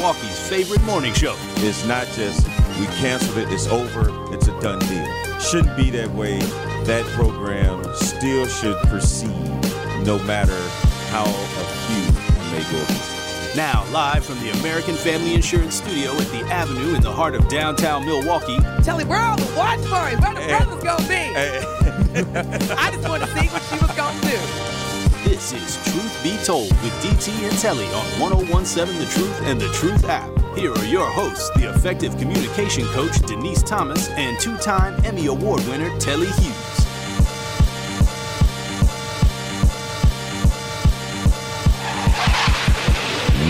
Milwaukee's favorite morning show. It's not just we canceled it, it's over, it's a done deal. Shouldn't be that way. That program still should proceed no matter how acute it may go. Now, live from the American Family Insurance Studio at the Avenue in the heart of downtown Milwaukee, Tell him, where all the watch party? Where the eh. brothers gonna be? Hey. Eh. I just want to see what she was gonna do. This is Truth Be Told with DT and Telly on 1017 The Truth and The Truth app. Here are your hosts, the effective communication coach Denise Thomas and two time Emmy Award winner Telly Hughes.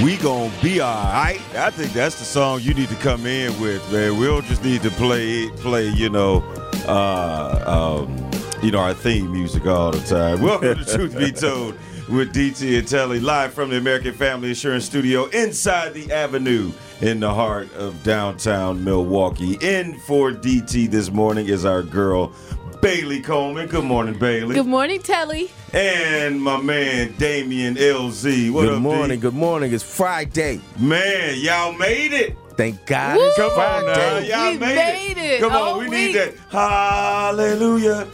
We gonna be alright. I think that's the song you need to come in with, man. We'll just need to play it, play, you know, uh um, you know, our theme music all the time. Welcome to Truth Be Told with DT and Telly, live from the American Family Insurance Studio inside the Avenue in the heart of downtown Milwaukee. In for DT this morning is our girl Bailey Coleman. Good morning, Bailey. Good morning, Telly. And my man Damian LZ. What good up, D? morning, good morning. It's Friday. Man, y'all made it. Thank God Woo! it's Come on now, y'all We made, made it Come all on, we week. need that. Hallelujah.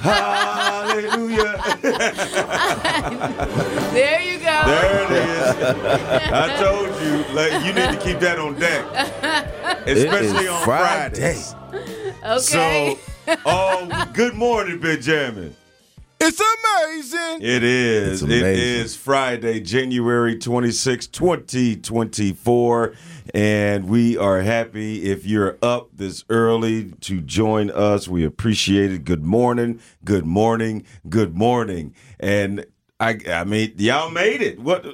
Hallelujah. There you go. there it is. I told you, like you need to keep that on deck. Especially is on Friday. Fridays. Okay. So, oh, good morning, Benjamin. It's amazing. It is. It's amazing. is Friday, January 26, 2024. And we are happy if you're up this early to join us. We appreciate it. Good morning. Good morning. Good morning. And I, I mean, y'all made it. What,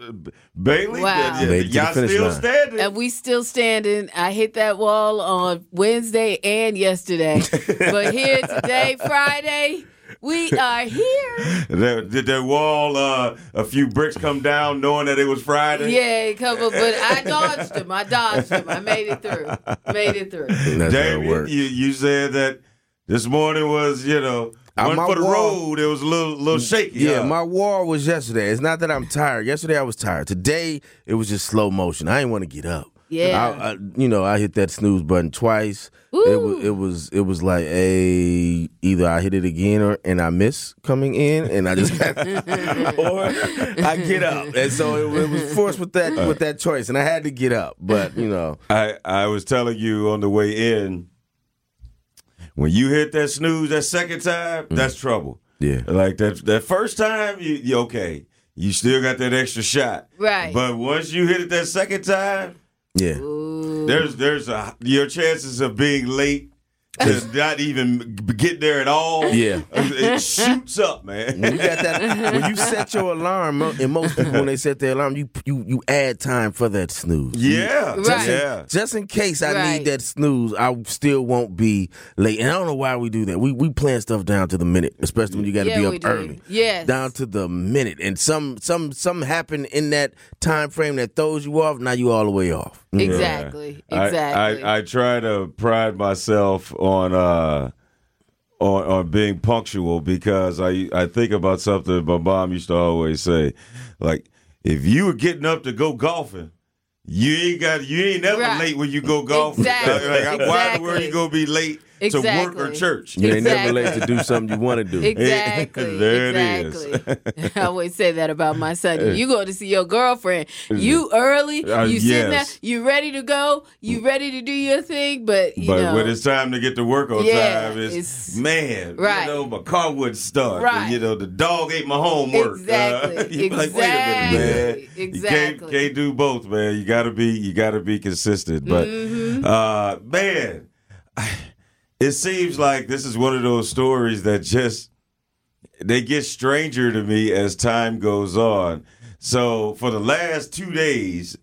Bailey? Wow. y- Made it to the y'all still line. standing? and we still standing. I hit that wall on Wednesday and yesterday. but here today, Friday, we are here. Did did that wall, uh, a few bricks come down knowing that it was Friday? Yeah, come on, but I dodged them. I dodged them. I made it through. Made it through. That's how Damien, you, you said that this morning was, you know, Uh, one my for the wall- road. It was a little, little shaky. Yeah, huh? my war was yesterday. It's not that I'm tired. Yesterday I was tired. Today it was just slow motion. I didn't want to get up. Yeah. I, I, you know, I hit that snooze button twice. It was, it was, it was like a either I hit it again or and I miss coming in, and I just or I get up, and so it, it was forced with that with that choice, and I had to get up. But you know, I, I was telling you on the way in, when you hit that snooze that second time, mm. that's trouble. yeah, Like that that first time, you, you okay. You still got that extra shot. Right. But once you hit it that second time, yeah. there's there's a your chances of being late to not even get there at all. Yeah. It shoots up, man. When you got that, when you set your alarm, mo- and most people when they set their alarm, you you you add time for that snooze. Yeah. Right. Yeah. Just in case I Right. need that snooze, I still won't be late. And I don't know why we do that. We we plan stuff down to the minute, especially when you got to Yeah, be up early. Yes. down to the minute. And some some some happen in that time frame that throws you off. Now you all the way off. Exactly. I- Exactly. I, I, try to pride myself on uh on on being punctual because I I think about something my mom used to always say, like if you were getting up to go golfing. You ain't got. You ain't never Right. late when you go golfing. Exactly. Like, why in the world Exactly. you gonna be late to work or church? You ain't never late to do something you want to do. Exactly. There it is. exactly. I always say that about my son. You go to see your girlfriend. You early. Uh, you sitting yes. there. You ready to go. You ready to do your thing. But you But know, when it's time to get to work on Yeah, time, it's, it's- man, Right. you know, my car wouldn't start. Right. And, you know, the dog ate my homework. Exactly, Uh, you be like, wait a minute, man. exactly, You can't, can't do both, man. You gotta be you gotta be consistent. But Mm-hmm. uh man, it seems like this is one of those stories that just they get stranger to me as time goes on. So for the last two days,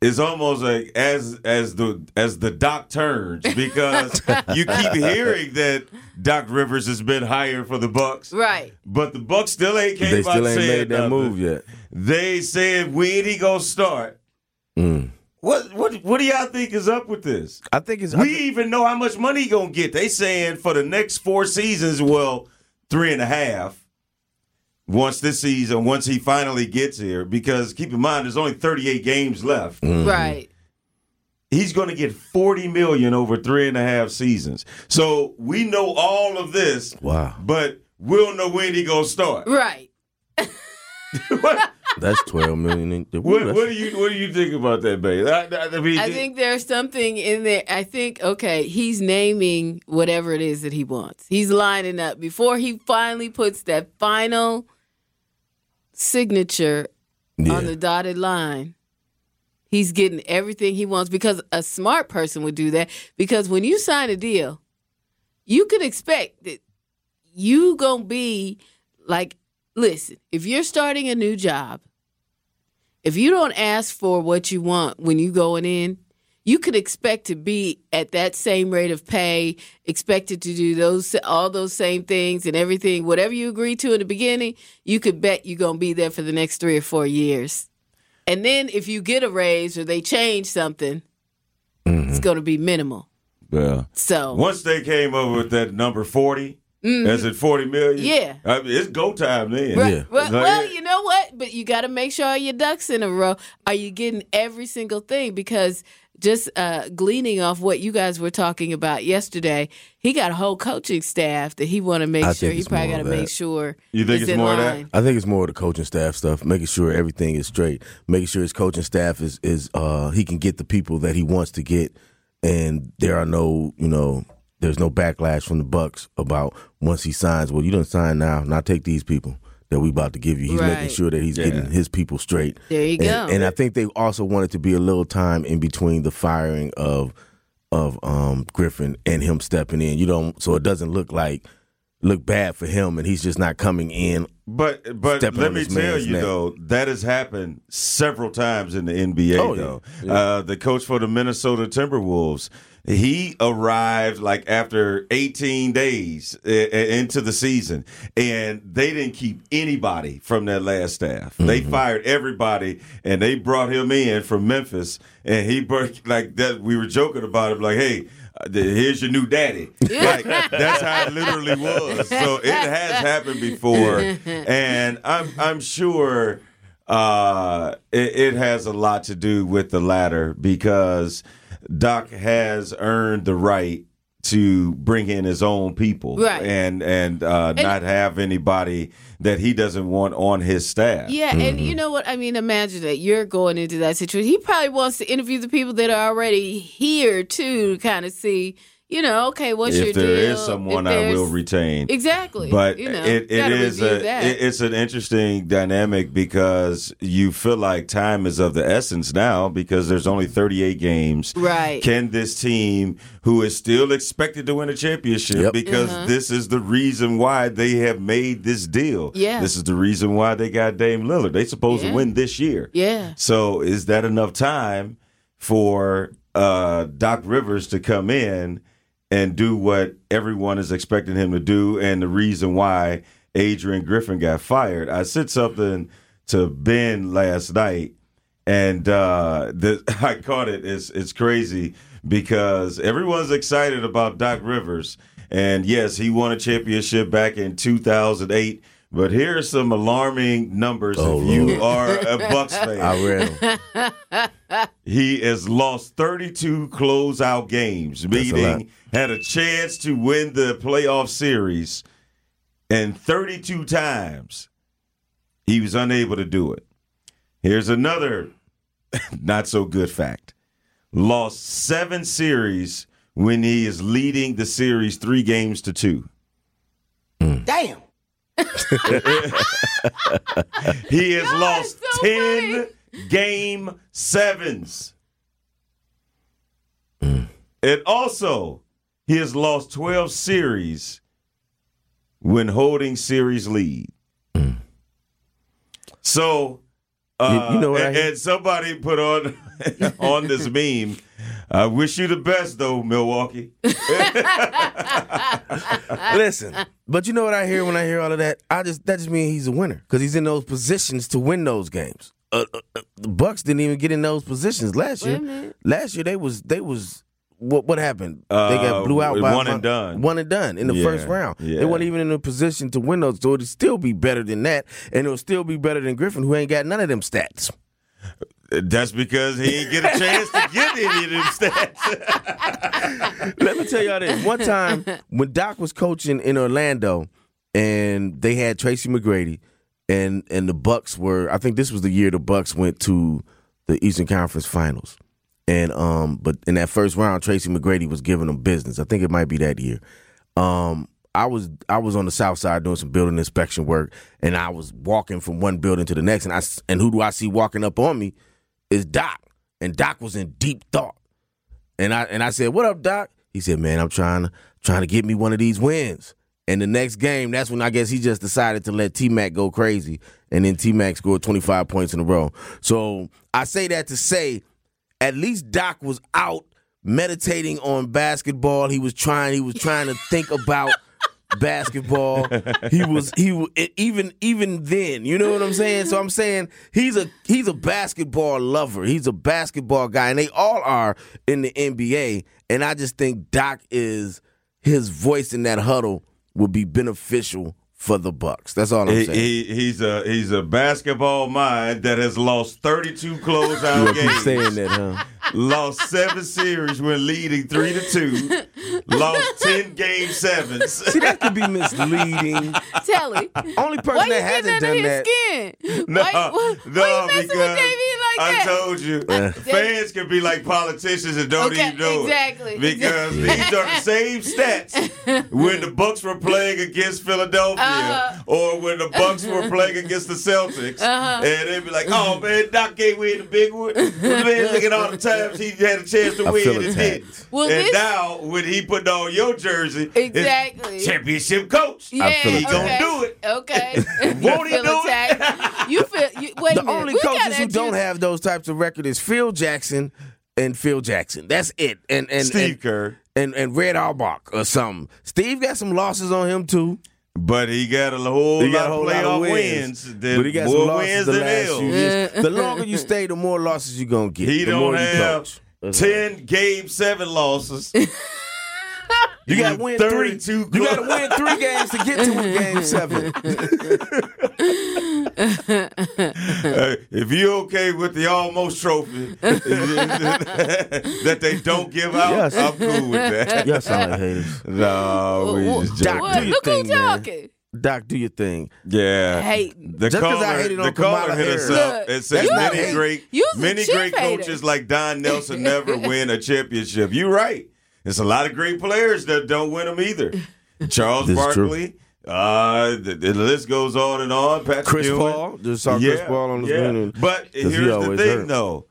it's almost like as as the as the doc turns because you keep hearing that Doc Rivers has been hired for the Bucks, Right. but the Bucks still ain't came They out still ain't saying made that nothing. move yet. They said when he gonna start. Mm. What what what do y'all think is up with this? I think it's. We even know how much money he gonna get. They saying for the next four seasons, well, three and a half. Once this season, once he finally gets here, because keep in mind, there's only 38 games left. Mm-hmm. Right. He's going to get 40 million over three and a half seasons. So we know all of this, wow, but we'll know when he gonna start. Right. what, that's twelve million. In, Ooh, what, that's- what do you what do you think about that, babe? I, I, I mean, I think there's something in there. I think, okay, he's naming whatever it is that he wants. He's lining up before he finally puts that final signature yeah. on the dotted line. He's getting everything he wants because a smart person would do that. Because when you sign a deal, you can expect that you gonna be like, listen, if you're starting a new job, if you don't ask for what you want when you going in, you could expect to be at that same rate of pay, expected to do those all those same things and everything, whatever you agreed to in the beginning, you could bet you're gonna be there for the next three or four years. And then if you get a raise or they change something, it's mm-hmm. gonna be minimal. well, So once they came up with that number 40, is it 40 million? Mm-hmm. Yeah. I mean, it's go time then. Right. Yeah. Well, Like- well, you know what? But you got to make sure your ducks in a row. Are you getting every single thing? Because just uh, gleaning off what you guys were talking about yesterday, he got a whole coaching staff that he want to make I sure. think He it's probably got to make sure. You think it's in more of that? I think it's more of the coaching staff stuff, making sure everything is straight, making sure his coaching staff is is uh he can get the people that he wants to get, and there are no you know there's no backlash from the Bucks about once he signs. Well, you don't sign now. Now take these people that we about to give you. He's Right. making sure that he's getting his people straight. There you and, go. And I think they also wanted to be a little time in between the firing of of um Griffin and him stepping in. You don't so it doesn't look like look bad for him and he's just not coming in But but let me tell you neck. though that has happened several times in the NBA. Oh, yeah. though Yeah. Uh, the coach for the Minnesota Timberwolves, he arrived like after 18 days uh, into the season, and they didn't keep anybody from that last staff. They Mm-hmm. fired everybody, and they brought him in from Memphis, and he brought like that. We were joking about him, like, hey. uh, Here's your new daddy. Like that's how it literally was. So it has happened before, and I'm I'm sure uh, it, it has a lot to do with the latter because Doc has earned the right to bring in his own people, Right. And and, uh, not have anybody that he doesn't want on his staff. Yeah, and you know what? I mean, imagine that you're going into that situation. He probably wants to interview the people that are already here too, to kind of see, you know, okay, what's your if there deal? is someone I will retain, Exactly. But you know, it, it gotta is review a it- it's an interesting dynamic because you feel like time is of the essence now because there's only 38 games. Right. Can this team, who is still expected to win a championship, Yep. because this is the reason why they have made this deal. Yeah. This is the reason why they got Dame Lillard. They supposed Yeah. to win this year. yeah. So is that enough time for uh, Doc Rivers to come in and do what everyone is expecting him to do? And the reason why Adrian Griffin got fired. I said something to Ben last night, and uh, the, I caught it. It's it's crazy because everyone's excited about Doc Rivers, and yes, he won a championship back in 2008. But here are some alarming numbers Oh, if you are a Bucks fan. I read him. He has lost 32 closeout games, a lot. meaning had a chance to win the playoff series, and 32 times he was unable to do it. Here's another not so good fact lost seven series when he is leading the series three games to two. Damn. He has God, lost so 10 game sevens. And also, he has lost 12 series when holding series lead. So Uh, you know what and, and somebody put on on this meme. I wish you the best, though, Milwaukee. Listen, but you know what I hear when I hear all of that? I just that just means he's a winner because he's in those positions to win those games. Uh, uh, uh, the Bucks didn't even get in those positions last year. Last year they was they was what what happened? they Uh, got blew out by one and done. One and done in the Yeah, first round. yeah. They weren't even in a position to win those. So it'd still be better than that, and it'll still be better than Griffin, who ain't got none of them stats. That's because he didn't get a chance to get any of them stats. Let me tell y'all this. One time when Doc was coaching in Orlando and they had Tracy McGrady and and the Bucks were I think this was the year the Bucks went to the Eastern Conference Finals. And um but in that first round Tracy McGrady was giving them business. I think it might be that year. Um I was I was on the south side doing some building inspection work and I was walking from one building to the next and I and who do I see walking up on me is Doc. And Doc was in deep thought. And I and I said, "What up, Doc?" He said, "Man, I'm trying to trying to get me one of these wins." And the next game, that's when I guess he just decided to let T Mac go crazy, and then T Mac scored 25 points in a row. So I say that to say, at least Doc was out meditating on basketball. He was trying. He was trying to think about basketball. He was he wa- even even then. You know what I'm saying? So I'm saying he's a he's a basketball lover. He's a basketball guy, and they all are in the NBA. And I just think Doc is his voice in that huddle would be beneficial for the Bucks. That's all I'm he, saying. he, he's a he's a basketball mind that has lost 32 you closeout keep games. saying that, huh? lost seven series when leading three to two. lost ten game sevens. See, that could be misleading. Telly. Only person Why that getting hasn't under done his that. skin? No, why, why, no, why you messing because with Davey like I that? told you, fans can be like politicians and don't Okay, even know exactly, it. Because these are the same stats when the Bucks were playing against Philadelphia Uh-huh. or when the Bucks were playing against the Celtics, and they'd be like, "Oh man, Doc gave win the big one. Man, look at all the times he had a chance to I win feel and attacked. didn't." Well, and this- now when he put on your jersey, Exactly. championship coach. Yeah, feel he gonna do it. Okay. Won't he You feel do it? Attacked. You feel. You, wait a The minute. only We coaches who don't have those types of record is Phil Jackson and Phil Jackson. That's it. And and Steve and, Kerr. and and Red Auerbach or something. Steve got some losses on him too. But he got a whole He got lot a of whole lot playoff of wins. wins, but he got more some losses wins the than last few years. The longer you stay, the more losses you're gonna get. He the don't more you have coach. Ten game seven losses. You got to win three. 32 You got to win three games to get to a game seven. Uh, if you okay with the almost trophy that they don't give out, Yes. I'm cool with that. Y'all sound like haters. No, we just Doc, joking. What? do your Look thing, who man. talking. Doc, do your thing. Yeah, Hating. The Just 'cause I caller, hated the on caller Kamala hit us Harris. up and said not many great, many great hater. coaches like Don Nelson never win a championship. You're right. There's a lot of great players that don't win them either. Charles This. Barkley. Uh, the, the list goes on and on. Patrick Chris Ewing. Paul. Just saw Chris Paul on the yeah. But 'cause he here's the thing, hurt. though.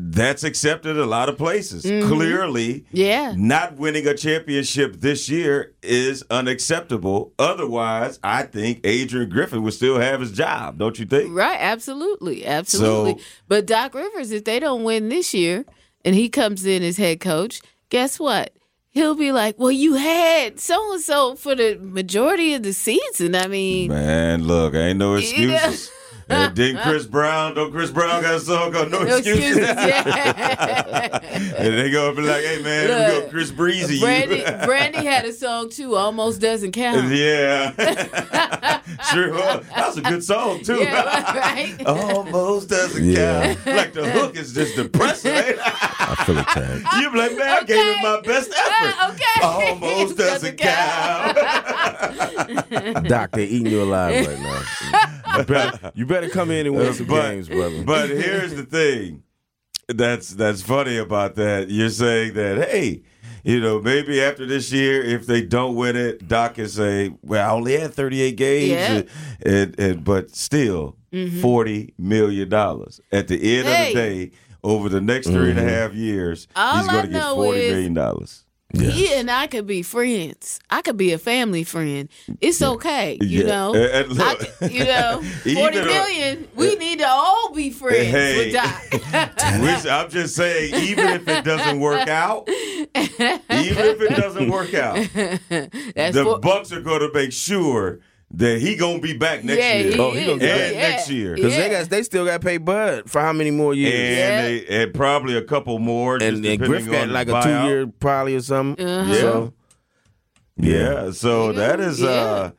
That's accepted a lot of places. Mm-hmm. Clearly, Yeah. not winning a championship this year is unacceptable. Otherwise, I think Adrian Griffin would still have his job. Don't you think? Right, absolutely, absolutely. So- but Doc Rivers, if they don't win this year, and he comes in as head coach, guess what? He'll be like, "Well, you had so and so for the majority of the season." I mean, Man, look, ain't no excuses. And then Chris Brown, don't Chris Brown got a song called No, no Excuses? excuses. Yeah. and they gonna be like, hey man, we Look, go Chris Breezy. Brandy. Brandy had a song too. Almost doesn't count. yeah. sure was. That was a good song too. Yeah, right. Almost doesn't Yeah. count. Like the hook is just depressing. ain't it? I feel attacked. you be like, man, I gave it my best effort. Uh, okay. Almost doesn't count. Doc, they eating you alive right now. You better, you better come in and win some but, games, brother. But here's the thing that's that's funny about that. You're saying that, hey, you know, maybe after this year, if they don't win it, Doc can say, "Well, I only had 38 games, Yeah. and, and, and- but still, mm-hmm. forty million dollars at the end Hey. of the day." Over the next three and a mm-hmm. half years, All he's going to get know forty is- million dollars. Yes. He and I could be friends. I could be a family friend. It's okay, you Yeah. know. And- and look, I you know, forty million. We need to all be friends Hey. with Doc. Which I'm just saying, even if it doesn't work out, even if it doesn't work out, the for- Bucks are going to make sure that he gonna be back next yeah, year. he Oh, he gonna get back next year. Because Yeah. they got they still got to pay Bud for how many more years? and Yeah. they and probably a couple more. and, just and Griff got like a two buyout. year probably or something. Uh-huh. Yeah. So, Yeah, so that is Yeah. uh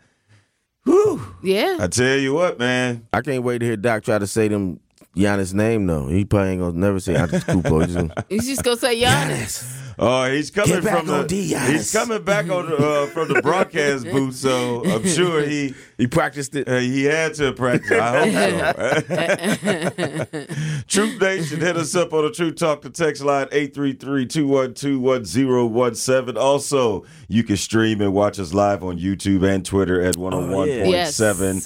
whew, yeah. I tell you what, man. I can't wait to hear Doc try to say them Giannis name though. He probably ain't gonna never say Antetokounmpo. He's gonna, He's just gonna say Giannis. Oh, he's coming from the D, he's coming back on the, uh, from the broadcast booth, so I'm sure he he practiced it. uh, he had to practice. I hope so. Truth Nation, hit us up on the True Talk to text line 833-212-1017. Also, you can stream and watch us live on YouTube and Twitter at 101.7. Yes,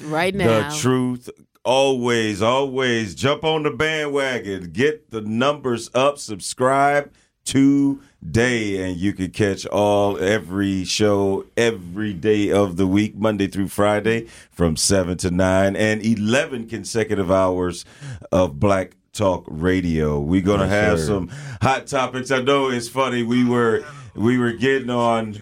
right now. The Truth. Always, always jump on the bandwagon. Get the numbers up. Subscribe today, and you can catch all every show every day of the week, Monday through Friday, from seven to nine, and eleven consecutive hours of Black Talk Radio. We're gonna have sir. some hot topics. I know it's funny. We were we were getting on.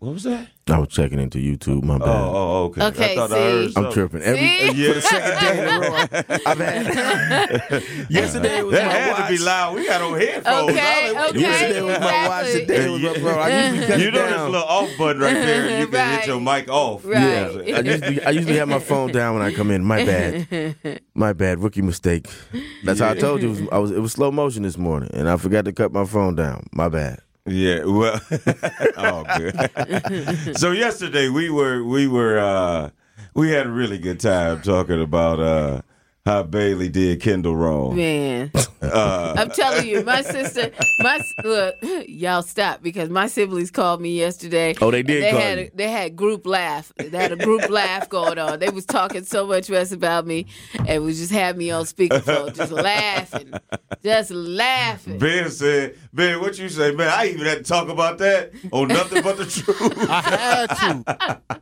What was that? I was checking into YouTube. My Oh, bad. oh, okay. Okay, I thought I see? heard I'm something. tripping. Every See? for the second day in a row, I- I've had. yesterday was That my had watch. to be loud. We got on headphones. Okay, I was like, okay. Yesterday was my watch. Exactly. Today was my bro. I usually cut You it know this down. little off button right there. You can Right. hit your mic off. Right. Yeah, I usually I usually have my phone down when I come in. My bad, my bad, rookie mistake. That's how I told you. It was, I was it was slow motion this morning, and I forgot to cut my phone down. My bad. Yeah, well, oh, good. so yesterday we were we were uh, we had a really good time talking about uh, how Bailey did Kendall wrong. Man, Uh, I'm telling you, my sister, my look, y'all stop because my siblings called me yesterday. Oh, they did They call had you. a, they had group laugh. They had a group laugh going on. They was talking so much mess about me, and was just had me on speakerphone, just laughing, just laughing. Ben said, "Ben, what you say, man? I even had to talk about that on nothing but the truth." I had to.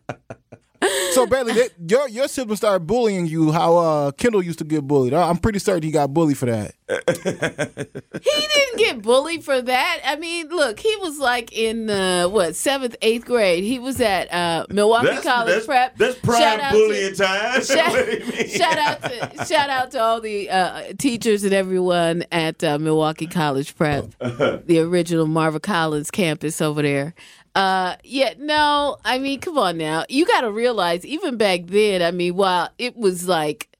So Bailey, they, your your siblings started bullying you. How uh, Kendall used to get bullied. I- I'm pretty certain he got bullied for that. He didn't get bullied for that. I mean, look, he was like in uh, what seventh, eighth grade. He was at uh, Milwaukee that's, College that's, Prep. That's Shout prime out to- bullying time. Shout, What do you mean? shout out to shout out to all the uh, teachers and everyone at uh, Milwaukee College Prep, the original Marva Collins campus over there. Uh, yeah, no, I mean, come on now. You got to realize, even back then, I mean, while it was like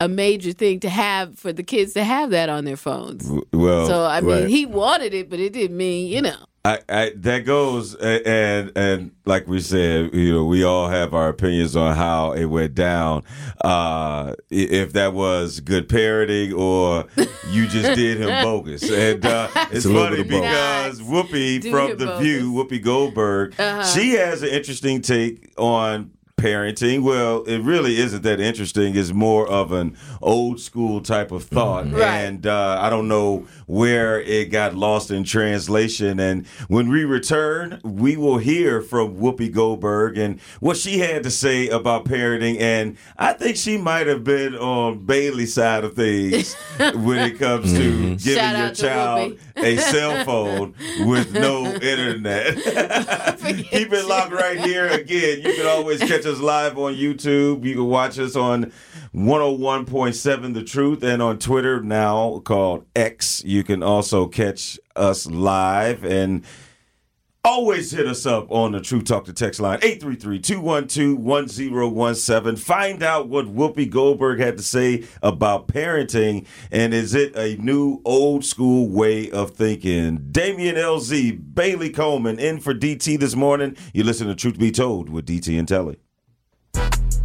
a major thing to have for the kids to have that on their phones. Well, So I mean, right. he wanted it, but it didn't mean you know. I, I that goes a- and and like we said, you know, we all have our opinions on how it went down. Uh, if that was good parenting or you just did him bogus, and uh, it's a funny bit of because Whoopi Do from the bogus. View, Whoopi Goldberg, she has an interesting take on parenting. Well, it really isn't that interesting. It's more of an old school type of thought, Right. and uh, I don't know where it got lost in translation. And when we return, we will hear from Whoopi Goldberg and what she had to say about parenting. And I think she might have been on Bailey's side of things when it comes to giving Shout your child Whoopi. A cell phone with no internet. Keep it locked right here. Again, you can always catch us live on YouTube. You can watch us on 101.7 The Truth and on Twitter now called X. You can also catch us live and always hit us up on the True Talk to Text line 833-212-1017. Find out what Whoopi Goldberg had to say about parenting and is it a new old school way of thinking? Damian LZ, Bailey Coleman in for DT this morning. You listen to Truth Be Told with DT and Telly.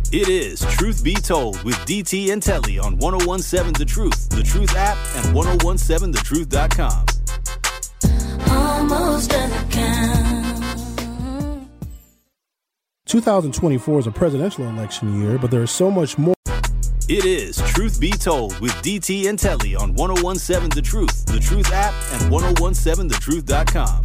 It is Truth Be Told with DT and Telly on 1017 The Truth, The Truth app, and 1017thetruth.com. almost an 2024 is a presidential election year, but there is so much more. It is Truth Be Told with DT and Telly on 1017 The Truth, The Truth app, and 1017thetruth.com.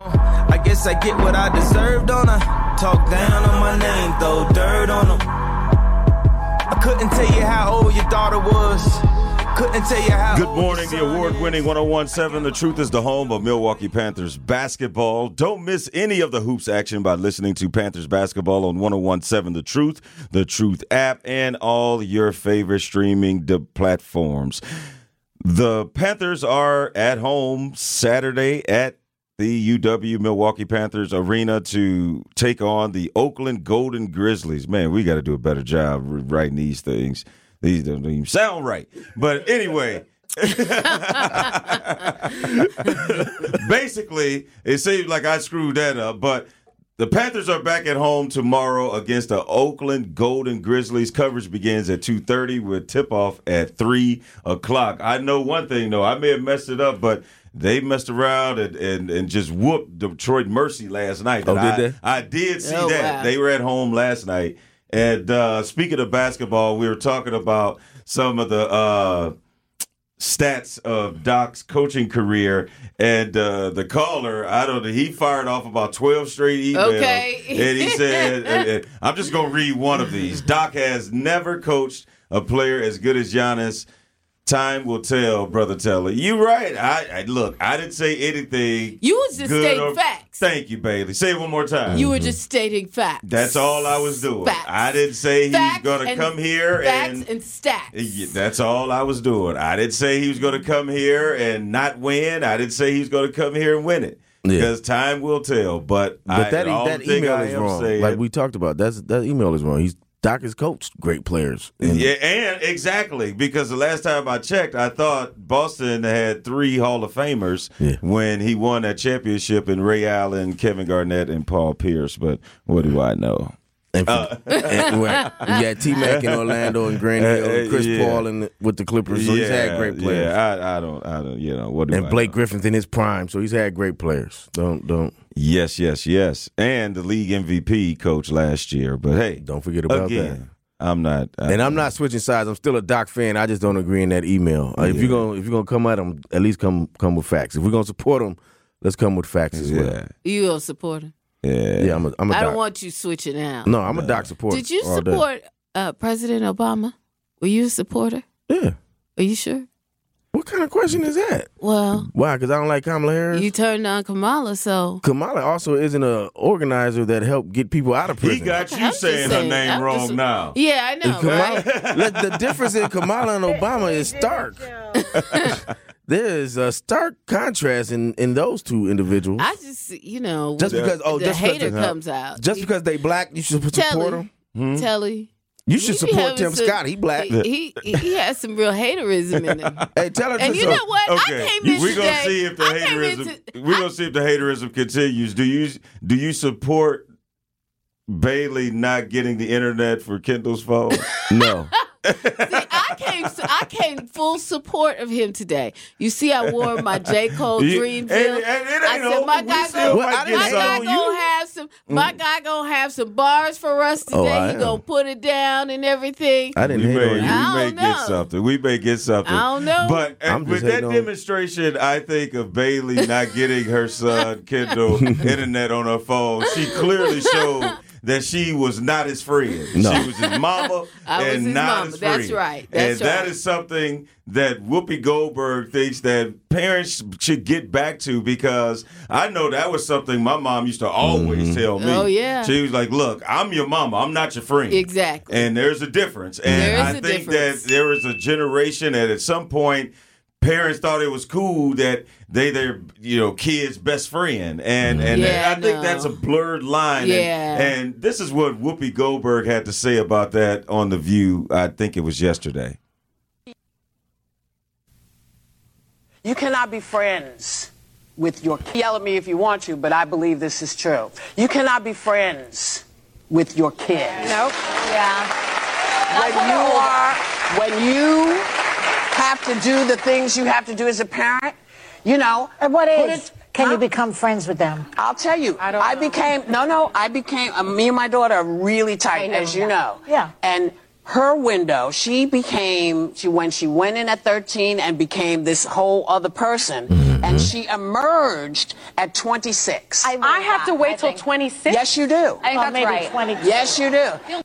I guess I get what I deserved, On a Talk down on my name, throw dirt on them. I couldn't tell you how old your daughter was. Couldn't tell you how. Good morning, the award winning 1017. The truth is the home of Milwaukee Panthers basketball. Don't miss any of the hoops action by listening to Panthers basketball on 1017 The Truth, the Truth app, and all your favorite streaming platforms. The Panthers are at home Saturday at the UW Milwaukee Panthers Arena to take on the Oakland Golden Grizzlies. Man, we got to do a better job writing these things. These don't even sound right. But anyway. Basically, it seems like I screwed that up, but the Panthers are back at home tomorrow against the Oakland Golden Grizzlies. Coverage begins at 2.30 with tip-off at 3 o'clock. I know one thing, though. I may have messed it up, but they messed around and, and, and just whooped Detroit Mercy last night. Oh, And I, did they? I did see Oh, that. wow. They were at home last night. And uh, speaking of basketball, we were talking about some of the uh, stats of Doc's coaching career, and uh, the caller, I don't know, he fired off about twelve straight emails, Okay. and he said, and- and "I'm just gonna read one of these." Doc has never coached a player as good as Giannis. Time will tell, brother Teller. You right. I, I look. I didn't say anything. You was just good stating or- facts. Thank you, Bailey. Say it one more time. You were mm-hmm. just stating facts. That's all I was doing. Facts. I didn't say he's going to come here and facts and and stats. That's all I was doing. I didn't say he was going to come here and not win. I didn't say he was going to come here and win it. Yeah. Because time will tell. But, But I, that that email I is wrong. saying- like we talked about, that's that email is wrong. He's Doc has coached great players. And yeah, and exactly because the last time I checked, I thought Boston had three Hall of Famers Yeah. when he won that championship in Ray Allen, Kevin Garnett, and Paul Pierce. But what do I know? And, for, Uh. and right. you got T Mac in Orlando and Grant Hill, and Chris Uh, yeah. Paul in the, with the Clippers. So he's had great players. Yeah, I, I don't, I don't, you know, what do and I Blake know? Griffin's in his prime, so he's had great players. Don't don't Yes, yes, yes. And the league MVP coach last year. But hey, don't forget about again, I'm not. that. And I'm not switching sides. I'm still a Doc fan. I just don't agree in that email. Uh, If you're gonna if you're gonna come at him, at least come come with facts. If we're gonna support him, let's come with facts as well. You gonna support him? Yeah. Yeah, I'm a I'm a I Doc. don't want you switching out. no, I'm a Doc supporter. Did you all day. support uh, President Obama? Were you a supporter? Yeah. Are you sure? What kind of question is that? Well, Why? Because I don't like Kamala Harris. you turned on Kamala, so Kamala also isn't a organizer that helped get people out of prison. He got you I'm saying her saying, name I'm wrong just- now. yeah, I know. Kamala, Look, the difference in Kamala and Obama is stark. there is a stark contrast in, in those two individuals. I just, you know, just when because oh, the just hater they- comes out. just because they black, you should support Telly. them. Hmm? Telly. You should support Tim some- Scott. He black. He, he he has some real haterism in him. Hey, tell her And to you know what? I Okay, came in we're gonna today- see if the I haterism. into- We're gonna see if the haterism continues. Do you do you support Bailey not getting the internet for Kendall's phone? No. See, I came I came full support of him today. You see, I wore my J. Cole You- Dreamville. and- and it I said, over. my guy still gonna, my guy some. gonna have some. Mm. My guy gonna have some bars for us oh, today. Oh, he am. gonna put it down and everything. I didn't We hate may, on we you. I may don't get know. something. We may get something. I don't know. But eh, I'm with that hating on- demonstration, I think of Bailey not getting her son Kendall internet on her phone. She clearly showed that she was not his friend. No. She was his mama I was and his not mama. his friend. That's right. and That's that right. is something that Whoopi Goldberg thinks that parents should get back to because I know that was something my mom used to always mm-hmm. tell me. Oh, yeah. She was like, "Look, I'm your mama. I'm not your friend." Exactly. And there's a difference. And is I think difference. that there was a generation that at some point parents thought it was cool that they their you know kids best friend and and Yeah, I think no. that's a blurred line. And- Yeah. And, this is what Whoopi Goldberg had to say about that on the View. I think it was yesterday. You cannot be friends with your yell at me if you want to, but I believe this is true. You cannot be friends with your kids. Nope. Yeah. When you are when you have to do the things you have to do as a parent, you know. At what age it- can Huh? you become friends with them? I'll tell you. I don't I became no, no. I became uh, me and my daughter are really tight, as you that. know. Yeah. And her window, she became she when she went in at 13 and became this whole other person. Mm-hmm. and she emerged at 26. I, I have to wait till think. 26. yes, you do. I think Well, that's maybe right. 22. Yes, you do.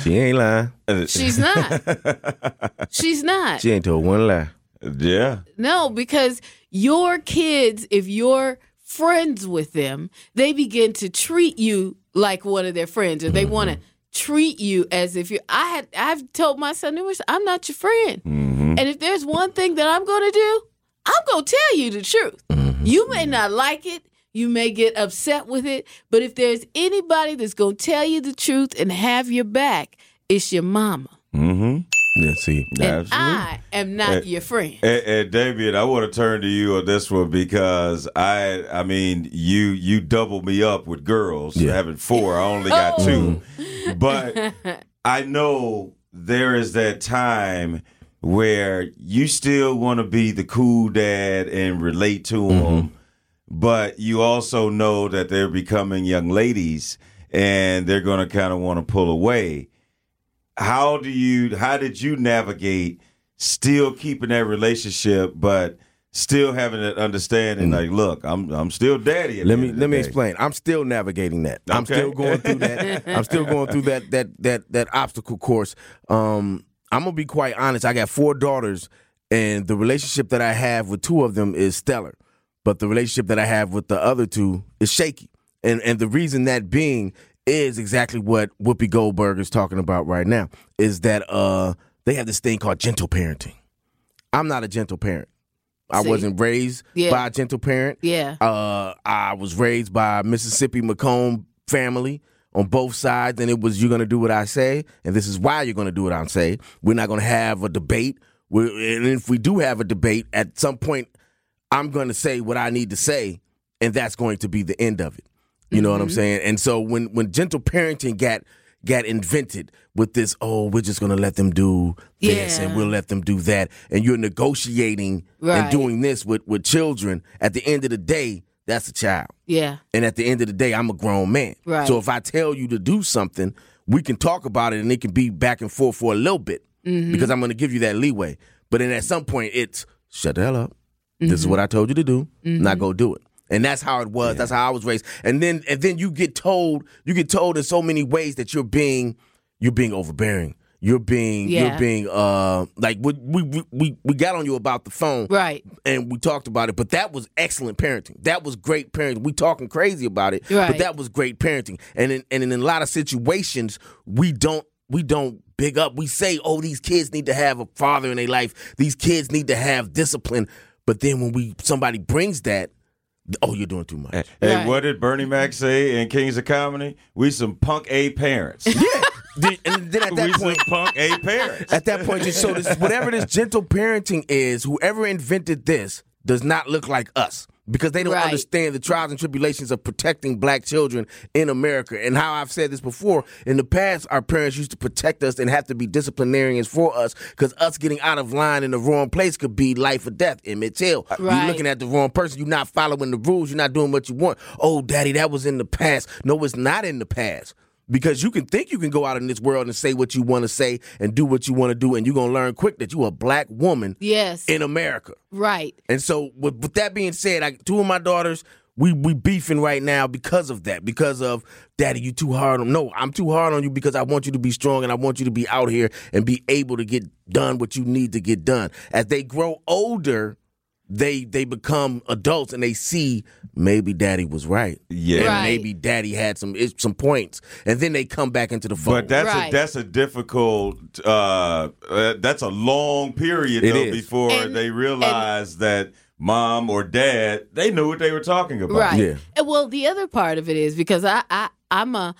She ain't lying. She's not. She's not. She ain't told one lie. Yeah. No, because your kids, if you're friends with them, they begin to treat you like one of their friends, or they mm-hmm. want to treat you as if you. I had I've told my son numerous. I'm not your friend, mm-hmm. and if there's one thing that I'm going to do, I'm going to tell you the truth. Mm-hmm. You may not like it. You may get upset with it, but if there's anybody that's going to tell you the truth and have your back, it's your mama. Mm-hmm. Yeah, see. And I am not your friend. And, and David, I want to turn to you on this one because I, I mean, you you double me up with girls. Yeah. Having four, I only got Oh. two, but I know there is that time where you still want to be the cool dad and relate to them, but you also know that they're becoming young ladies and they're going to kind of want to pull away. How do you? How did you navigate still keeping that relationship, but still having that understanding? Like, look, I'm I'm still daddy. Let me let me day. explain. I'm still navigating that. I'm still going through that. I'm still going through that that that that obstacle course. Um, I'm gonna be quite honest. I got four daughters, and the relationship that I have with two of them is stellar, but the relationship that I have with the other two is shaky. And and the reason that being is exactly what Whoopi Goldberg is talking about right now. Is that uh they have this thing called gentle parenting. I'm not a gentle parent. I See? wasn't raised Yeah. by a gentle parent. Yeah. Uh, I was raised by a Mississippi Macomb family on both sides, and it was you're gonna do what I say, and this is why you're gonna do what I say. We're not gonna have a debate. We're, and if we do have a debate, at some point, I'm gonna say what I need to say, and that's going to be the end of it. You know what I'm saying? And so when when gentle parenting got got invented with this, oh, we're just gonna let them do this and we'll let them do that, and you're negotiating and doing this with with children. At the end of the day, that's a child. Yeah. And at the end of the day, I'm a grown man. Right. So if I tell you to do something, we can talk about it and it can be back and forth for a little bit Mm-hmm. because I'm going to give you that leeway. But then at some point, it's shut the hell up. This Mm-hmm. is what I told you to do. Now go do it. And that's how it was. That's how I was raised. And then and then you get told you get told in so many ways that you're being you're being overbearing. You're being Yeah. you're being uh like we we we we got on you about the phone Right. and we talked about it. But that was excellent parenting. That was great parenting. We talking crazy about it, Right. but that was great parenting. And in, and in a lot of situations, we don't we don't big up. We say, oh, these kids need to have a father in their life. These kids need to have discipline. But then when we somebody brings that, oh, you're doing too much. Hey, Right. what did Bernie Mac mm-hmm. say in Kings of Comedy? We some punk A parents. Then- and then at that we point, some punk A parents. At that point, just so this whatever this gentle parenting is, whoever invented this does not look like us because they don't Right. understand the trials and tribulations of protecting black children in America. And how I've said this before, in the past, our parents used to protect us and have to be disciplinarians for us because us getting out of line in the wrong place could be life or death. Emmett Till, you're looking at the wrong person. You're not following the rules. You're not doing what you want. Oh, daddy, that was in the past. No, it's not in the past. Because you can think you can go out in this world and say what you want to say and do what you want to do, and you're gonna learn quick that you're a black woman Yes. in America. right. And so, with, with that being said, I, two of my daughters, we we beefing right now because of that. Because of daddy, you too hard on. No, I'm too hard on you because I want you to be strong and I want you to be out here and be able to get done what you need to get done. As they grow older, they they become adults and they see maybe daddy was right. Yeah. And Right. maybe daddy had some some points, and then they come back into the fold. But that's Right. a that's a difficult. Uh, uh, that's a long period though before And- they realize that mom or dad they knew what they were talking about. Right. Yeah. And well, the other part of it is because I, I I'm a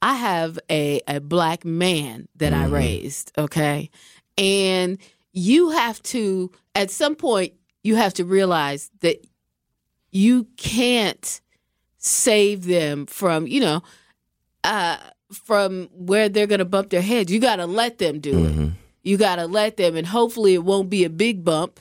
I have a a black man that I raised, okay? And you have to at some point you have to realize that you can't save them from, you know, uh from where they're going to bump their heads. You got to let them do it. You got to let them and hopefully it won't be a big bump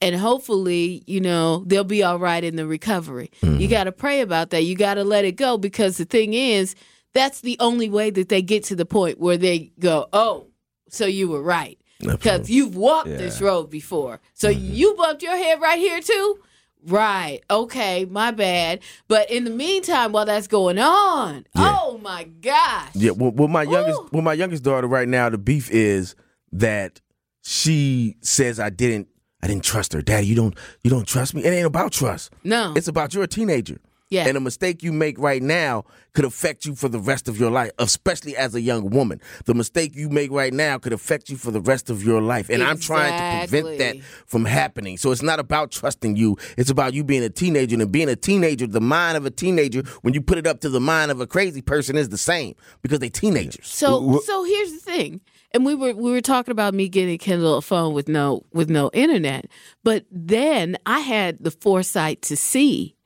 and hopefully, you know, they'll be all right in the recovery. You got to pray about that. You got to let it go because the thing is, that's the only way that they get to the point where they go, "Oh, so you were right." Because you've walked Yeah. this road before. So Mm-hmm. you bumped your head right here too. Right. Okay. My bad. But in the meantime, while that's going on, Yeah. oh my gosh. Yeah, well, with my youngest, with my youngest daughter right now, the beef is that she says I didn't, I didn't trust her. Daddy, you don't, you don't trust me. It ain't about trust. No. it's about you're a teenager. Yeah. And a mistake you make right now could affect you for the rest of your life, especially as a young woman. The mistake you make right now could affect you for the rest of your life. And I'm trying to prevent that from happening. So it's not about trusting you. It's about you being a teenager. And being a teenager, the mind of a teenager, when you put it up to the mind of a crazy person, is the same because they're teenagers. So so here's the thing. And we were we were talking about me getting Kendall a phone with no with no internet. But then I had the foresight to see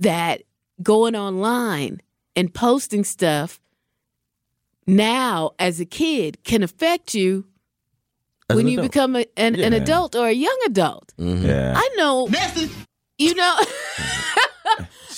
that going online and posting stuff now as a kid can affect you As when an you adult. become a, an, an adult or a young adult. Mm-hmm. Yeah. I know you know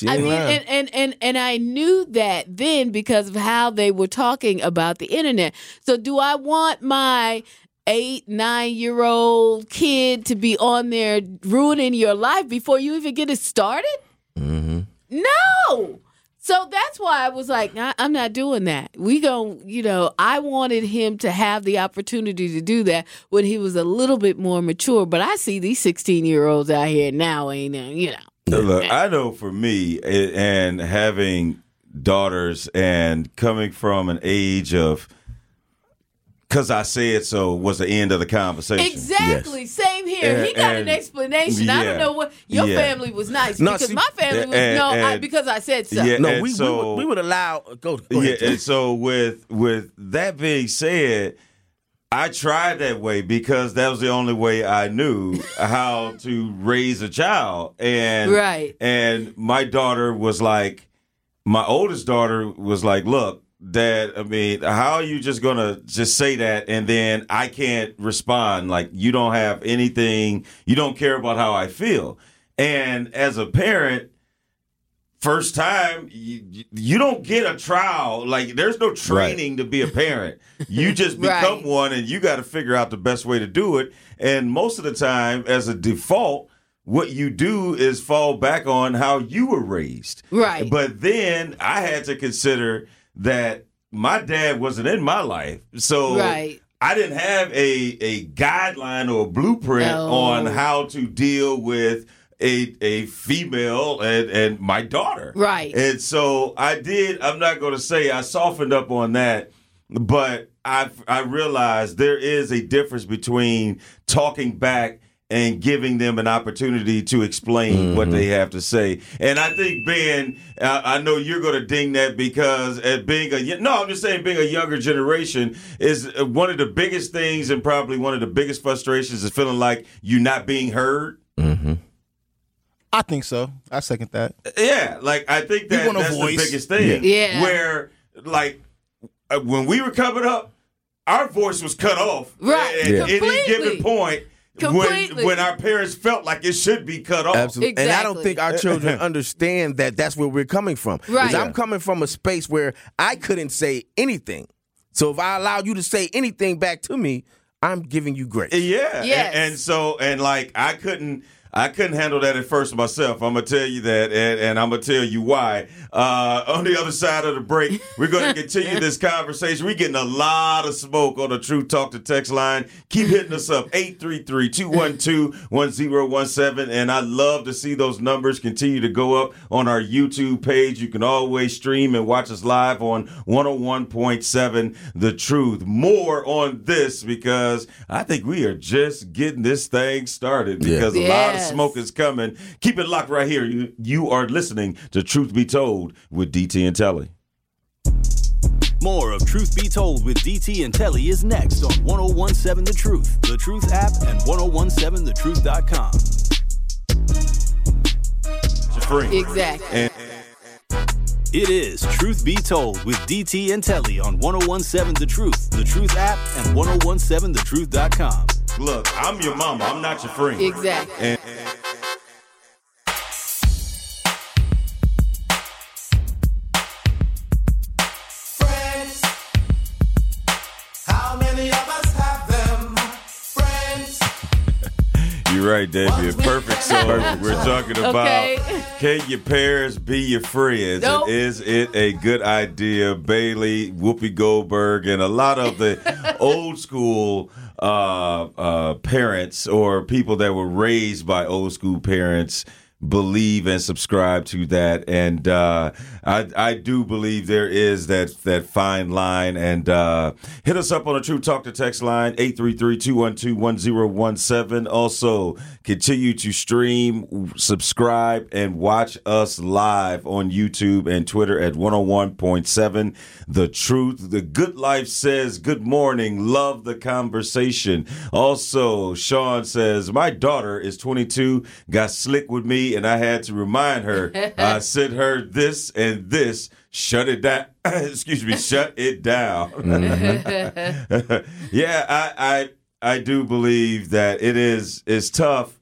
I mean, and, and and and I knew that then because of how they were talking about the internet. So, do I want my eight, nine year old kid to be on there ruining your life before you even get it started? Mm-hmm. No. So that's why I was like, I'm not doing that. We gon' you know, I wanted him to have the opportunity to do that when he was a little bit more mature. But I see these 16 year olds out here now, ain't they? You know. Look, I know for me and having daughters and coming from an age of because I said so was the end of the conversation. Exactly. Same here. And- he got an and- explanation. I don't know what your Yeah. family was nice No, because see- my family was And- no I, because I said so. Yeah, no, and we, we, would, we would allow. Go, go yeah, ahead. and so with with that being said, I tried that way because that was the only way I knew how to raise a child. And Right. And my daughter was like, my oldest daughter was like, look, Dad, I mean, how are you just gonna just say that and then I can't respond? Like you don't have anything, you don't care about how I feel. And as a parent, first time you, you don't get a trial like there's no training to be a parent you just become Right. one and you got to figure out the best way to do it and most of the time as a default what you do is fall back on how you were raised Right. but then i had to consider that my dad wasn't in my life so Right. I didn't have a a guideline or a blueprint on how to deal with a a female and and my daughter. Right. And so I did. I'm not going to say I softened up on that, but I I realized there is a difference between talking back and giving them an opportunity to explain what they have to say. And I think Ben, uh, I know you're going to ding that because at being a no, I'm just saying being a younger generation is uh, one of the biggest things and probably one of the biggest frustrations is feeling like you're not being heard. I think so. I second that. Yeah, like I think We that want a that's voice. the biggest thing. Yeah. Yeah. Where like uh, when we were coming up, our voice was cut off Right. at Yeah. any given point. Completely. When when our parents felt like it should be cut off. Absolutely. And I don't think our children understand that that's where we're coming from. 'Cause Right. I'm coming from a space where I couldn't say anything. So if I allow you to say anything back to me, I'm giving you grace. Yeah. Yes. And, and so and like I couldn't I couldn't handle that at first myself. I'm gonna tell you that, and, and I'm gonna tell you why. Uh, on the other side of the break, we're gonna continue this conversation. We're getting a lot of smoke on the True Talk to text line. Keep hitting us up 833-212-1017. And I love to see those numbers continue to go up on our YouTube page. You can always stream and watch us live on 101.7 The Truth. More on this because I think we are just getting this thing started because a lot of Yes. smoke is coming. Keep it locked right here. You, you are listening to Truth Be Told with DT and Telly. More of Truth Be Told with DT and Telly is next on 1017 The Truth, The Truth app, and 1017thetruth.com. It's free. Exactly. And It is Truth Be Told with DT and Telly on 1017 The Truth, The Truth app, and 1017thetruth.com. look, I'm your mama. I'm not your friend. Exactly. And, Friends, right, David. Perfect song. We're talking about Okay. can your parents be your friends? Nope. And is it a good idea? Bailey, Whoopi Goldberg, and a lot of the old school uh, uh, parents or people that were raised by old school parents believe and subscribe to that. And uh, I, I do believe there is that that fine line. And uh, hit us up on the True Talk to text line 833-212-1017 also continue to stream subscribe and watch us live on YouTube and Twitter at 101.7 The Truth The Good Life says good morning love the conversation. Also Sean says my daughter is 22 got slick with me and I had to remind her I sent her this and this. Shut it down excuse me shut it down. Yeah I, I I do believe that it is is tough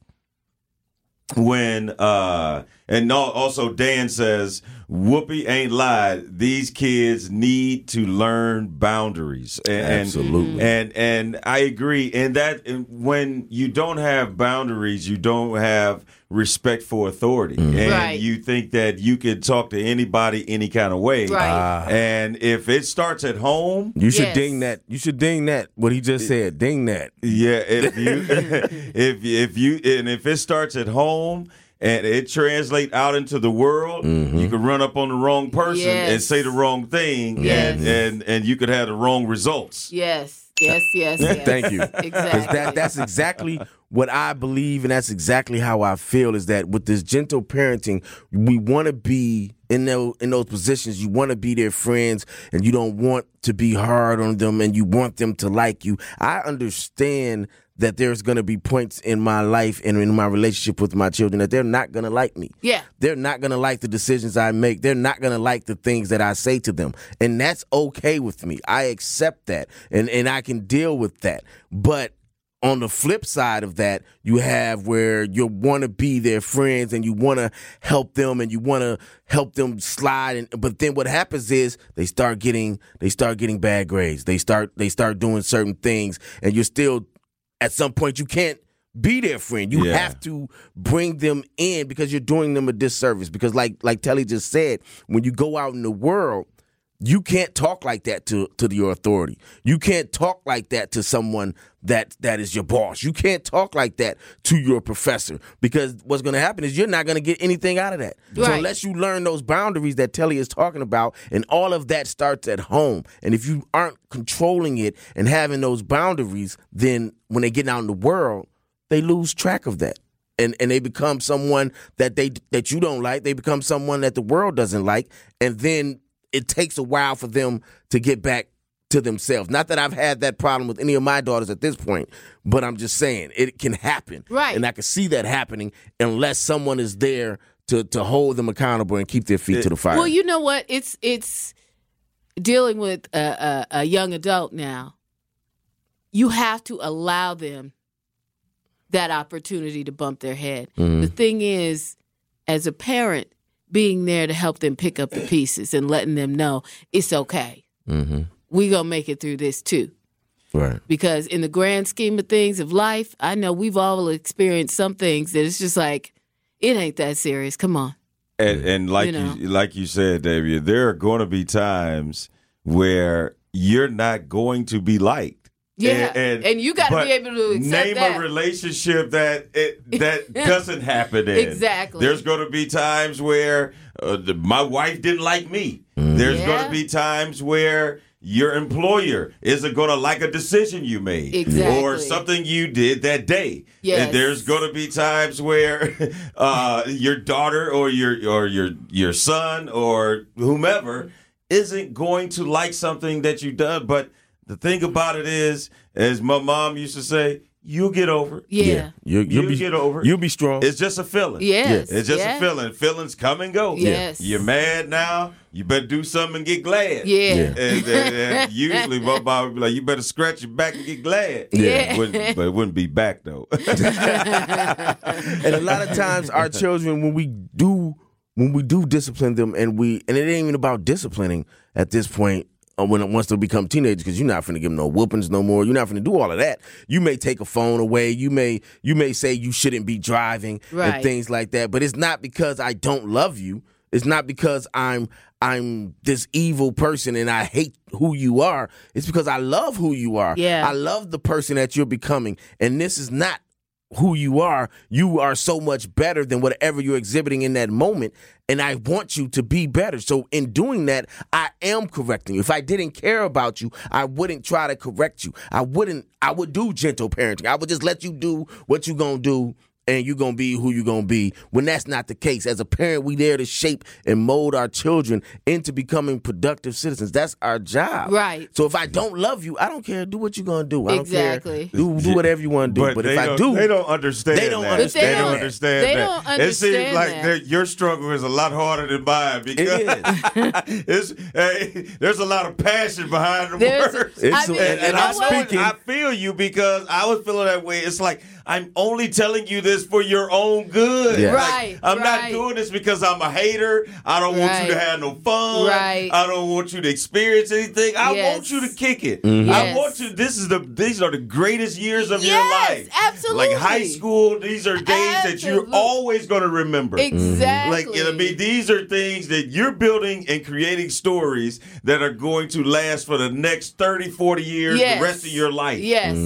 when uh and also Dan says Whoopi ain't lied. These kids need to learn boundaries. And, and- Absolutely. And and I agree. And that when you don't have boundaries, you don't have respect for authority. Mm-hmm. And Right. you think that you can talk to anybody any kind of way. Right. Ah. And if it starts at home, You should Yes. ding that. You should ding that. What he just said. Ding that. yeah, if you if if you and if it starts at home and it translate out into the world, mm-hmm. you could run up on the wrong person and say the wrong thing, Yes. and, mm-hmm. and and you could have the wrong results. Yes, yes, yes, yes. Thank you. Exactly. that, that's exactly what I believe, and that's exactly how I feel. Is that with this gentle parenting, we want to be in those in those positions. You want to be their friends, and you don't want to be hard on them, and you want them to like you. I understand that there's going to be points in my life and in my relationship with my children that they're not going to like me. Yeah. They're not going to like the decisions I make. They're not going to like the things that I say to them. And that's okay with me. I accept that and, and I can deal with that. But on the flip side of that, you have where you want to be their friends and you want to help them and you want to help them slide. And, but then what happens is they start getting they start getting bad grades. They start they start doing certain things, and you're still at some point you can't be their friend. You Yeah. have to bring them in because you're doing them a disservice. Because like like Telly just said, when you go out in the world, you can't talk like that to to your authority. You can't talk like that to someone that that is your boss. You can't talk like that to your professor because what's going to happen is you're not going to get anything out of that. So unless you learn those boundaries that Telly is talking about, and all of that starts at home. And if you aren't controlling it and having those boundaries, then when they get out in the world, they lose track of that. And, and they become someone that they that you don't like. They become someone that the world doesn't like, and then it takes a while for them to get back to themselves. Not that I've had that problem with any of my daughters at this point, but I'm just saying it can happen. Right. And I can see that happening unless someone is there to to hold them accountable and keep their feet to the fire. Well, you know what? It's it's dealing with a, a, a young adult now. You have to allow them that opportunity to bump their head. Mm-hmm. The thing is, as a parent, being there to help them pick up the pieces and letting them know it's okay. mm-hmm. We gonna make it through this too. Right. Because in the grand scheme of things of life, I know we've all experienced some things that it's just like it ain't that serious. Come on. And, and like You you, like you said, David, there are going to be times where you're not going to be liked. Yeah, and you gotta be able to accept name that. a relationship that it, that doesn't happen. In. Exactly. There's going to be times where uh, the, my wife didn't like me. There's Yeah. going to be times where your employer isn't going to like a decision you made Exactly. or something you did that day. Yes. And there's going to be times where uh, your daughter or your or your your son or whomever isn't going to like something that you done. But the thing about it is, as my mom used to say, you'll get over it. Yeah. You, you'll You be get over it. You'll be strong. It's just a feeling. Yes. It's just yes. a feeling. Feelings come and go. Yes. You're mad now. You better do something and get glad. Yeah. Yeah. And, and- and usually my mom would be like, you better scratch your back and get glad. Yeah. Wouldn't- but it wouldn't be back though. and a lot of times our children when we do when we do discipline them and we and it ain't even about disciplining at this point Uh, when it once they become teenagers because you're not going to give them no whoopings no more. You're not going to do all of that. You may take a phone away. You may you may say you shouldn't be driving Right. and things like that. But it's not because I don't love you. It's not because I'm I'm this evil person and I hate who you are. It's because I love who you are. Yeah. I love the person that you're becoming. And this is not who you are. You are so much better than whatever you're exhibiting in that moment. And I want you to be better. So in doing that, I am correcting you. If I didn't care about you, I wouldn't try to correct you. I wouldn't I would do gentle parenting. I would just let you do what you're gonna do and you're gonna be who you're gonna be when that's not the case. As a parent, we there to shape and mold our children into becoming productive citizens. That's our job. Right. So if I don't love you, I don't care. Do what you're gonna do. I don't Exactly. care. Do, do whatever you want to do. But, But, if I don't, they don't understand. They don't that. understand They don't understand They that. don't understand, It seems understand like your struggle is a lot harder than mine because it's, hey, there's a lot of passion behind the There's- words. It's- I mean, and, and i'm speaking it- I feel you because I was feeling that way. It's like I'm only telling you this for your own good. Yeah. Like, Right, I'm not doing this because I'm a hater. I don't want you to have no fun. Right. I don't want you to experience anything. I Yes. want you to kick it. Mm-hmm. I want you. This is the. These are the greatest years of your Yes, life. absolutely. Like high school. These are days that you're always going to remember. Exactly. Like, I mean, these are things that you're building and creating stories that are going to last for the next 30, 40 years, Yes. the rest of your life. Yes.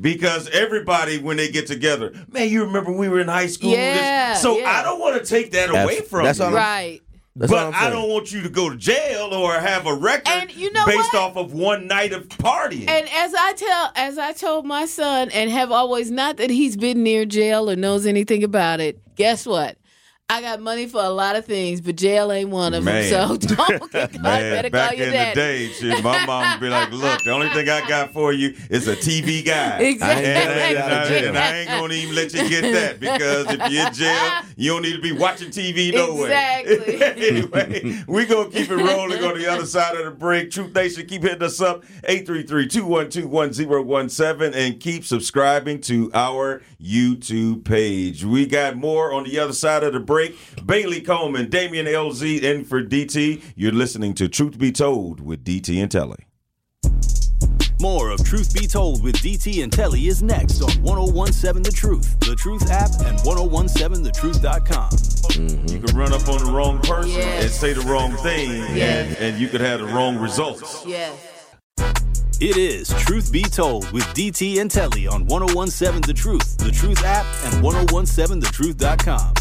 Because everybody, when they get together, man, you remember we were in high school. this- Yeah, So yeah. I don't want to take that away from that's you. all Right. That's but I'm I saying. don't want you to go to jail or have a record And you know based what? off of one night of partying. And as I tell, as I told my son, and have always, not that he's been near jail or knows anything about it. Guess what? I got money for a lot of things, but jail ain't one of Man. them. So don't God Man, better back call your in daddy. the day, shit, my mom would be like, "Look, the only thing I got for you is a TV guy, Exactly. and, and I, jail. and I ain't gonna even let you get that because if you're in jail, you don't need to be watching TV no way." Exactly. anyway, we gonna keep it rolling on the other side of the break. Truth Nation, keep hitting us up 833-212-1017 and keep subscribing to our YouTube page. We got more on the other side of the break. Bailey Coleman, Damian LZ, in for DT. You're listening to Truth Be Told with DT and Telly. More of Truth Be Told with DT and Telly is next on 1017 The Truth, The Truth app, and 1017thetruth.com. Mm-hmm. You could run up on the wrong person Yes. and say the wrong thing, Yes. and, and you could have the wrong results. Yes. It is Truth Be Told with DT and Telly on 1017 The Truth, The Truth app, and 1017thetruth.com.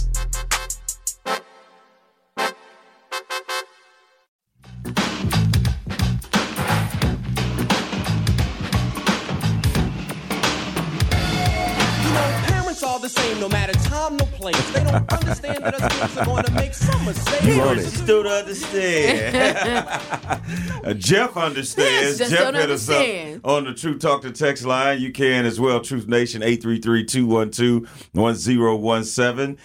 You on it. Just don't understand. Uh, Jeff understands. Just Jeff don't hit us up on the True Talk to Text line. You can as well. Truth Nation 833-212-1017.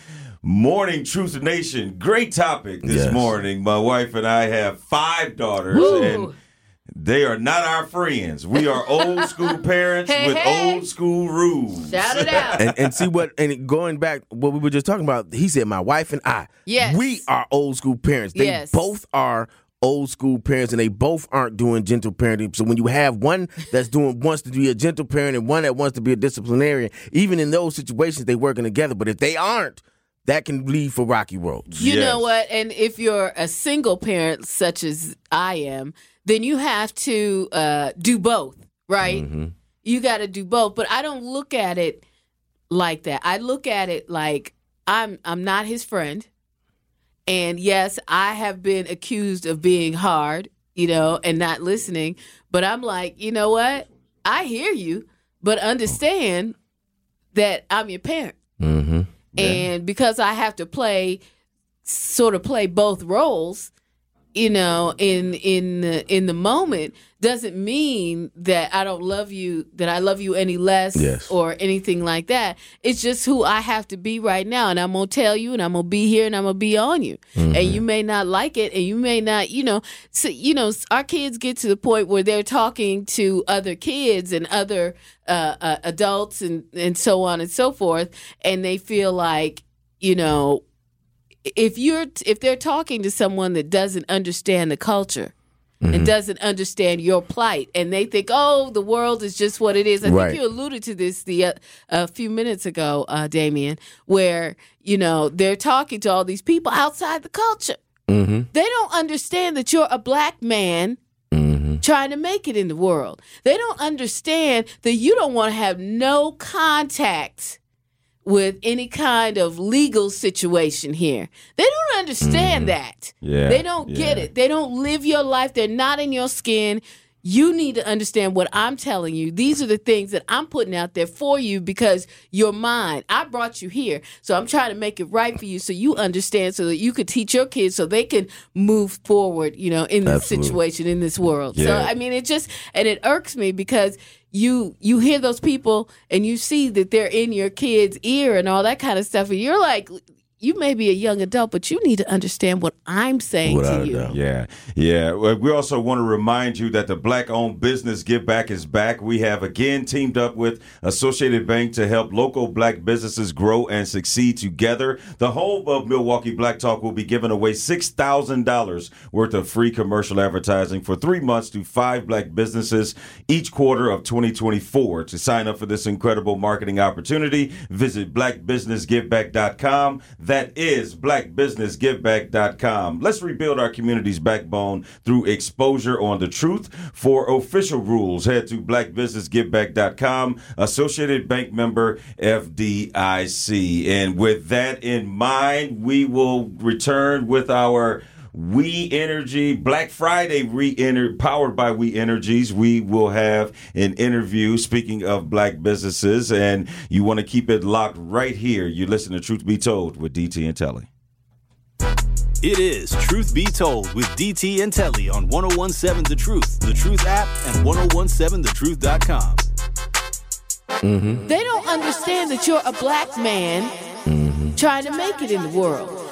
Morning Truth Nation. Great topic this Yes. morning. My wife and I have five daughters Woo. and they are not our friends. We are old school parents Hey, with hey. old school rules. Shout it out. and, and see what and going back what we were just talking about he said my wife and i Yes. we are old school parents they Yes. both are old school parents and they both aren't doing gentle parenting so when you have one that's doing wants to be a gentle parent and one that wants to be a disciplinarian even in those situations they working together but if they aren't that can lead for rocky roads You Yes. know what? And if you're a single parent, such as I am, then you have to uh, do both, right? You got to do both. But I don't look at it like that. I look at it like I'm I'm not his friend, and yes, I have been accused of being hard, you know, and not listening. But I'm like, you know what? I hear you, but understand that I'm your parent. mm-hmm. And because I have to play sort of play both roles, you know, in in the, in the moment doesn't mean that I don't love you, that I love you any less Yes. or anything like that. It's just who I have to be right now and I'm going to tell you and I'm going to be here and I'm going to be on you. And you may not like it and you may not, you know, so, you know, our kids get to the point where they're talking to other kids and other uh, uh, adults and and so on and so forth and they feel like, you know, if you're if they're talking to someone that doesn't understand the culture and doesn't understand your plight, and they think, "Oh, the world is just what it is." I Right. think you alluded to this the uh, a few minutes ago, uh, Damien, where you know they're talking to all these people outside the culture. Mm-hmm. They don't understand that you're a black man Mm-hmm. trying to make it in the world. They don't understand that you don't want to have no contact with any kind of legal situation here. They don't understand mm-hmm. that. Yeah, They don't get it. They don't live your life. They're not in your skin. You need to understand what I'm telling you. These are the things that I'm putting out there for you because you're mine. I brought you here. So I'm trying to make it right for you so you understand so that you could teach your kids so they can move forward, you know, in this Absolutely. situation in this world. So I mean it just and it irks me because you you hear those people and you see that they're in your kid's ear and all that kind of stuff. And you're like you may be a young adult, but you need to understand what I'm saying Without to you. doubt. Yeah, yeah. Well, We also want to remind you that the Black-owned business Give Back is back. We have again teamed up with Associated Bank to help local black businesses grow and succeed together. The home of Milwaukee Black Talk will be giving away six thousand dollars worth of free commercial advertising for three months to five black businesses each quarter of 2024. To sign up for this incredible marketing opportunity, visit blackbusinessgiveback.com. That is blackbusinessgiveback.com. Let's rebuild our community's backbone through exposure on the truth. For official rules, head to blackbusinessgiveback.com. Associated Bank member FDIC. And with that in mind, we will return with our We Energy Black Friday re Ener- powered by We Energies. We will have an interview speaking of black businesses, and you want to keep it locked right here. You listen to Truth Be Told with DT and Telly. It is Truth Be Told with DT and Telly on 1017 The Truth, The Truth app, and 1017thetruth.com. Mm-hmm. They don't understand that you're a black man trying to make it in the world.